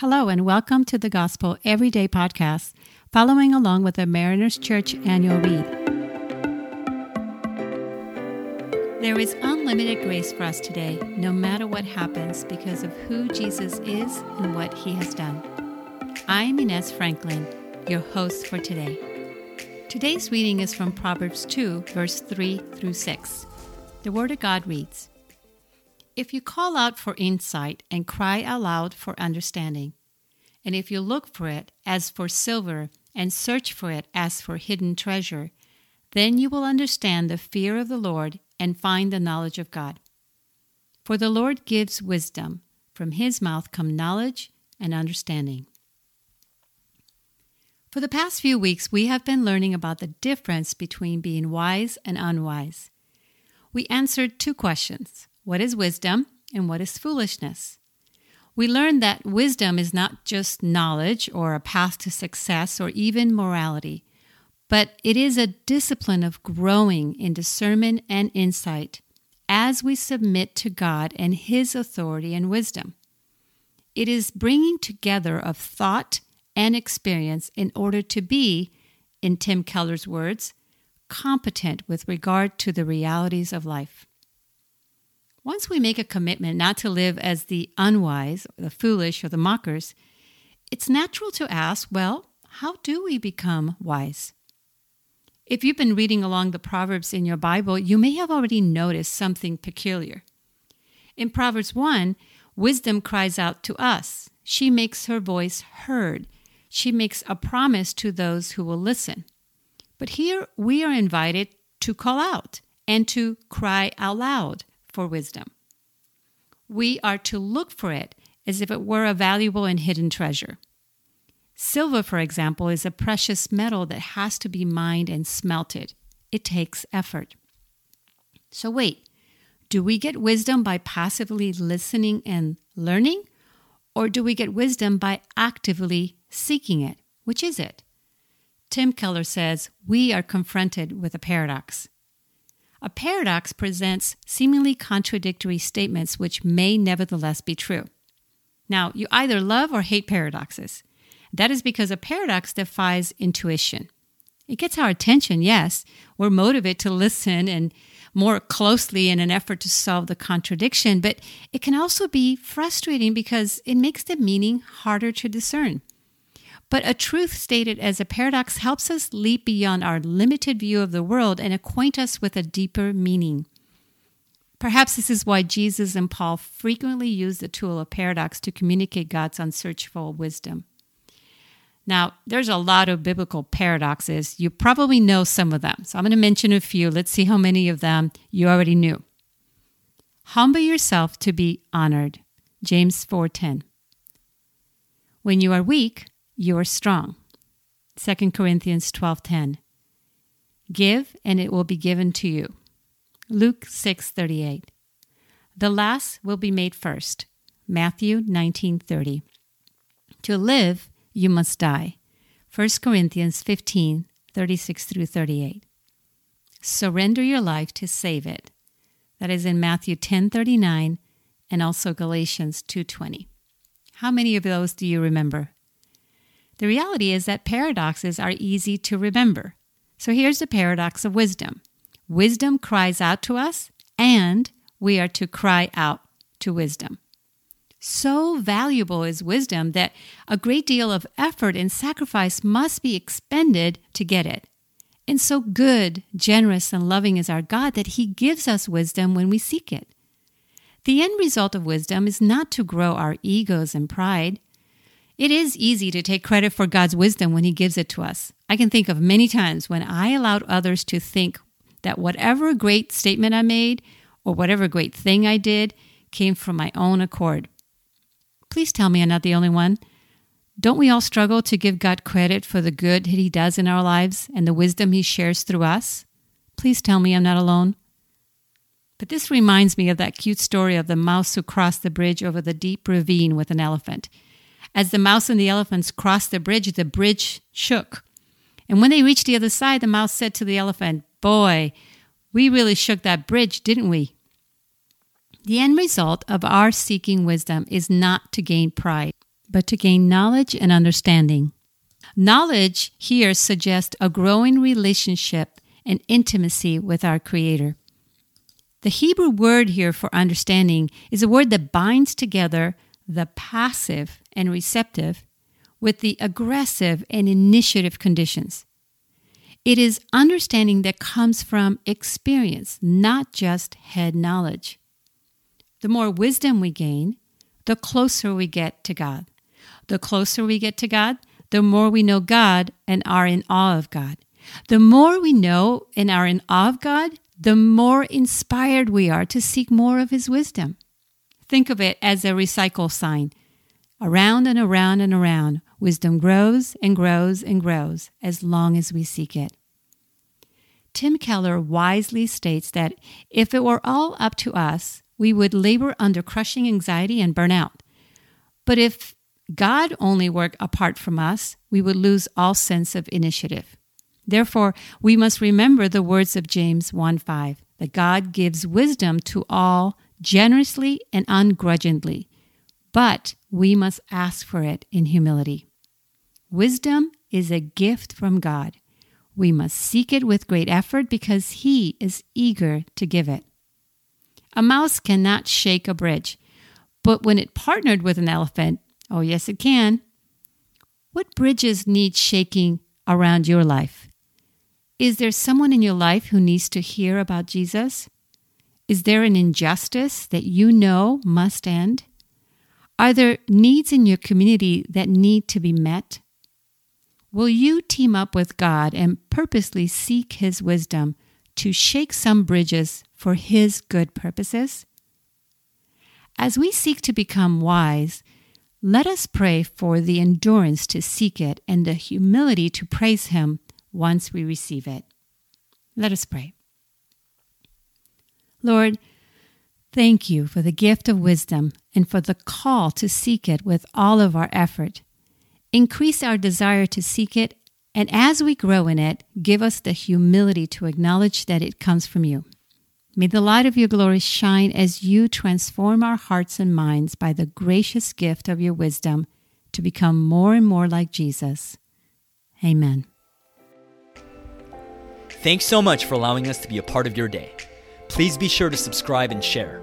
Hello, and welcome to the Gospel Everyday Podcast, following along with the Mariners Church annual read. There is unlimited grace for us today, no matter what happens, because of who Jesus is and what he has done. I'm Inez Franklin, your host for today. Today's reading is from Proverbs 2, verse 3 through 6. The Word of God reads, if you call out for insight and cry aloud for understanding, and if you look for it as for silver and search for it as for hidden treasure, then you will understand the fear of the Lord and find the knowledge of God. For the Lord gives wisdom, from his mouth come knowledge and understanding. For the past few weeks, we have been learning about the difference between being wise and unwise. We answered two questions what is wisdom and what is foolishness? We learn that wisdom is not just knowledge or a path to success or even morality, but it is a discipline of growing in discernment and insight as we submit to God and His authority and wisdom. It is bringing together of thought and experience in order to be, in Tim Keller's words, competent with regard to the realities of life. Once we make a commitment not to live as the unwise, or the foolish, or the mockers, it's natural to ask, well, how do we become wise? If you've been reading along the Proverbs in your Bible, you may have already noticed something peculiar. In Proverbs 1, wisdom cries out to us. She makes her voice heard. She makes a promise to those who will listen. But here we are invited to call out and to cry aloud for wisdom. We are to look for it as if it were a valuable and hidden treasure. Silver, for example, is a precious metal that has to be mined and smelted. It takes effort. So, wait, do we get wisdom by passively listening and learning? Or do we get wisdom by actively seeking it? Which is it? Tim Keller says we are confronted with a paradox. A paradox presents seemingly contradictory statements which may nevertheless be true. Now, you either love or hate paradoxes. That is because a paradox defies intuition. It gets our attention, yes. We're motivated to listen and more closely in an effort to solve the contradiction, but it can also be frustrating because it makes the meaning harder to discern. But a truth stated as a paradox helps us leap beyond our limited view of the world and acquaint us with a deeper meaning. Perhaps this is why Jesus and Paul frequently use the tool of paradox to communicate God's unsearchable wisdom. Now, there's a lot of biblical paradoxes. You probably know some of them. So I'm going to mention a few. Let's see how many of them you already knew. Humble yourself to be honored. James 4:10. When you are weak, you are strong. 2 Corinthians 12:10. Give and it will be given to you. Luke 6:38. The last will be made first. Matthew 19:30. To live, you must die. 1 Corinthians 15:36 through 38. Surrender your life to save it. That is in Matthew 10:39 and also Galatians 2:20. How many of those do you remember? The reality is that paradoxes are easy to remember. So here's the paradox of wisdom wisdom cries out to us, and we are to cry out to wisdom. So valuable is wisdom that a great deal of effort and sacrifice must be expended to get it. And so good, generous, and loving is our God that He gives us wisdom when we seek it. The end result of wisdom is not to grow our egos and pride, it is easy to take credit for God's wisdom when He gives it to us. I can think of many times when I allowed others to think that whatever great statement I made or whatever great thing I did came from my own accord. Please tell me I'm not the only one. Don't we all struggle to give God credit for the good that He does in our lives and the wisdom He shares through us? Please tell me I'm not alone. But this reminds me of that cute story of the mouse who crossed the bridge over the deep ravine with an elephant. As the mouse and the elephants crossed the bridge, the bridge shook. And when they reached the other side, the mouse said to the elephant, Boy, we really shook that bridge, didn't we? The end result of our seeking wisdom is not to gain pride, but to gain knowledge and understanding. Knowledge here suggests a growing relationship and intimacy with our Creator. The Hebrew word here for understanding is a word that binds together the passive and receptive with the aggressive and initiative conditions. It is understanding that comes from experience, not just head knowledge. The more wisdom we gain, the closer we get to God. The closer we get to God, the more we know God and are in awe of God. The more we know and are in awe of God, the more inspired we are to seek more of His wisdom. Think of it as a recycle sign. Around and around and around, wisdom grows and grows and grows as long as we seek it. Tim Keller wisely states that if it were all up to us, we would labor under crushing anxiety and burnout. But if God only worked apart from us, we would lose all sense of initiative. Therefore, we must remember the words of James 1 5 that God gives wisdom to all generously and ungrudgingly, but we must ask for it in humility. Wisdom is a gift from God. We must seek it with great effort because He is eager to give it. A mouse cannot shake a bridge, but when it partnered with an elephant, oh, yes, it can. What bridges need shaking around your life? Is there someone in your life who needs to hear about Jesus? Is there an injustice that you know must end? Are there needs in your community that need to be met? Will you team up with God and purposely seek His wisdom to shake some bridges for His good purposes? As we seek to become wise, let us pray for the endurance to seek it and the humility to praise Him once we receive it. Let us pray. Lord, thank you for the gift of wisdom and for the call to seek it with all of our effort. Increase our desire to seek it, and as we grow in it, give us the humility to acknowledge that it comes from you. May the light of your glory shine as you transform our hearts and minds by the gracious gift of your wisdom to become more and more like Jesus. Amen. Thanks so much for allowing us to be a part of your day. Please be sure to subscribe and share.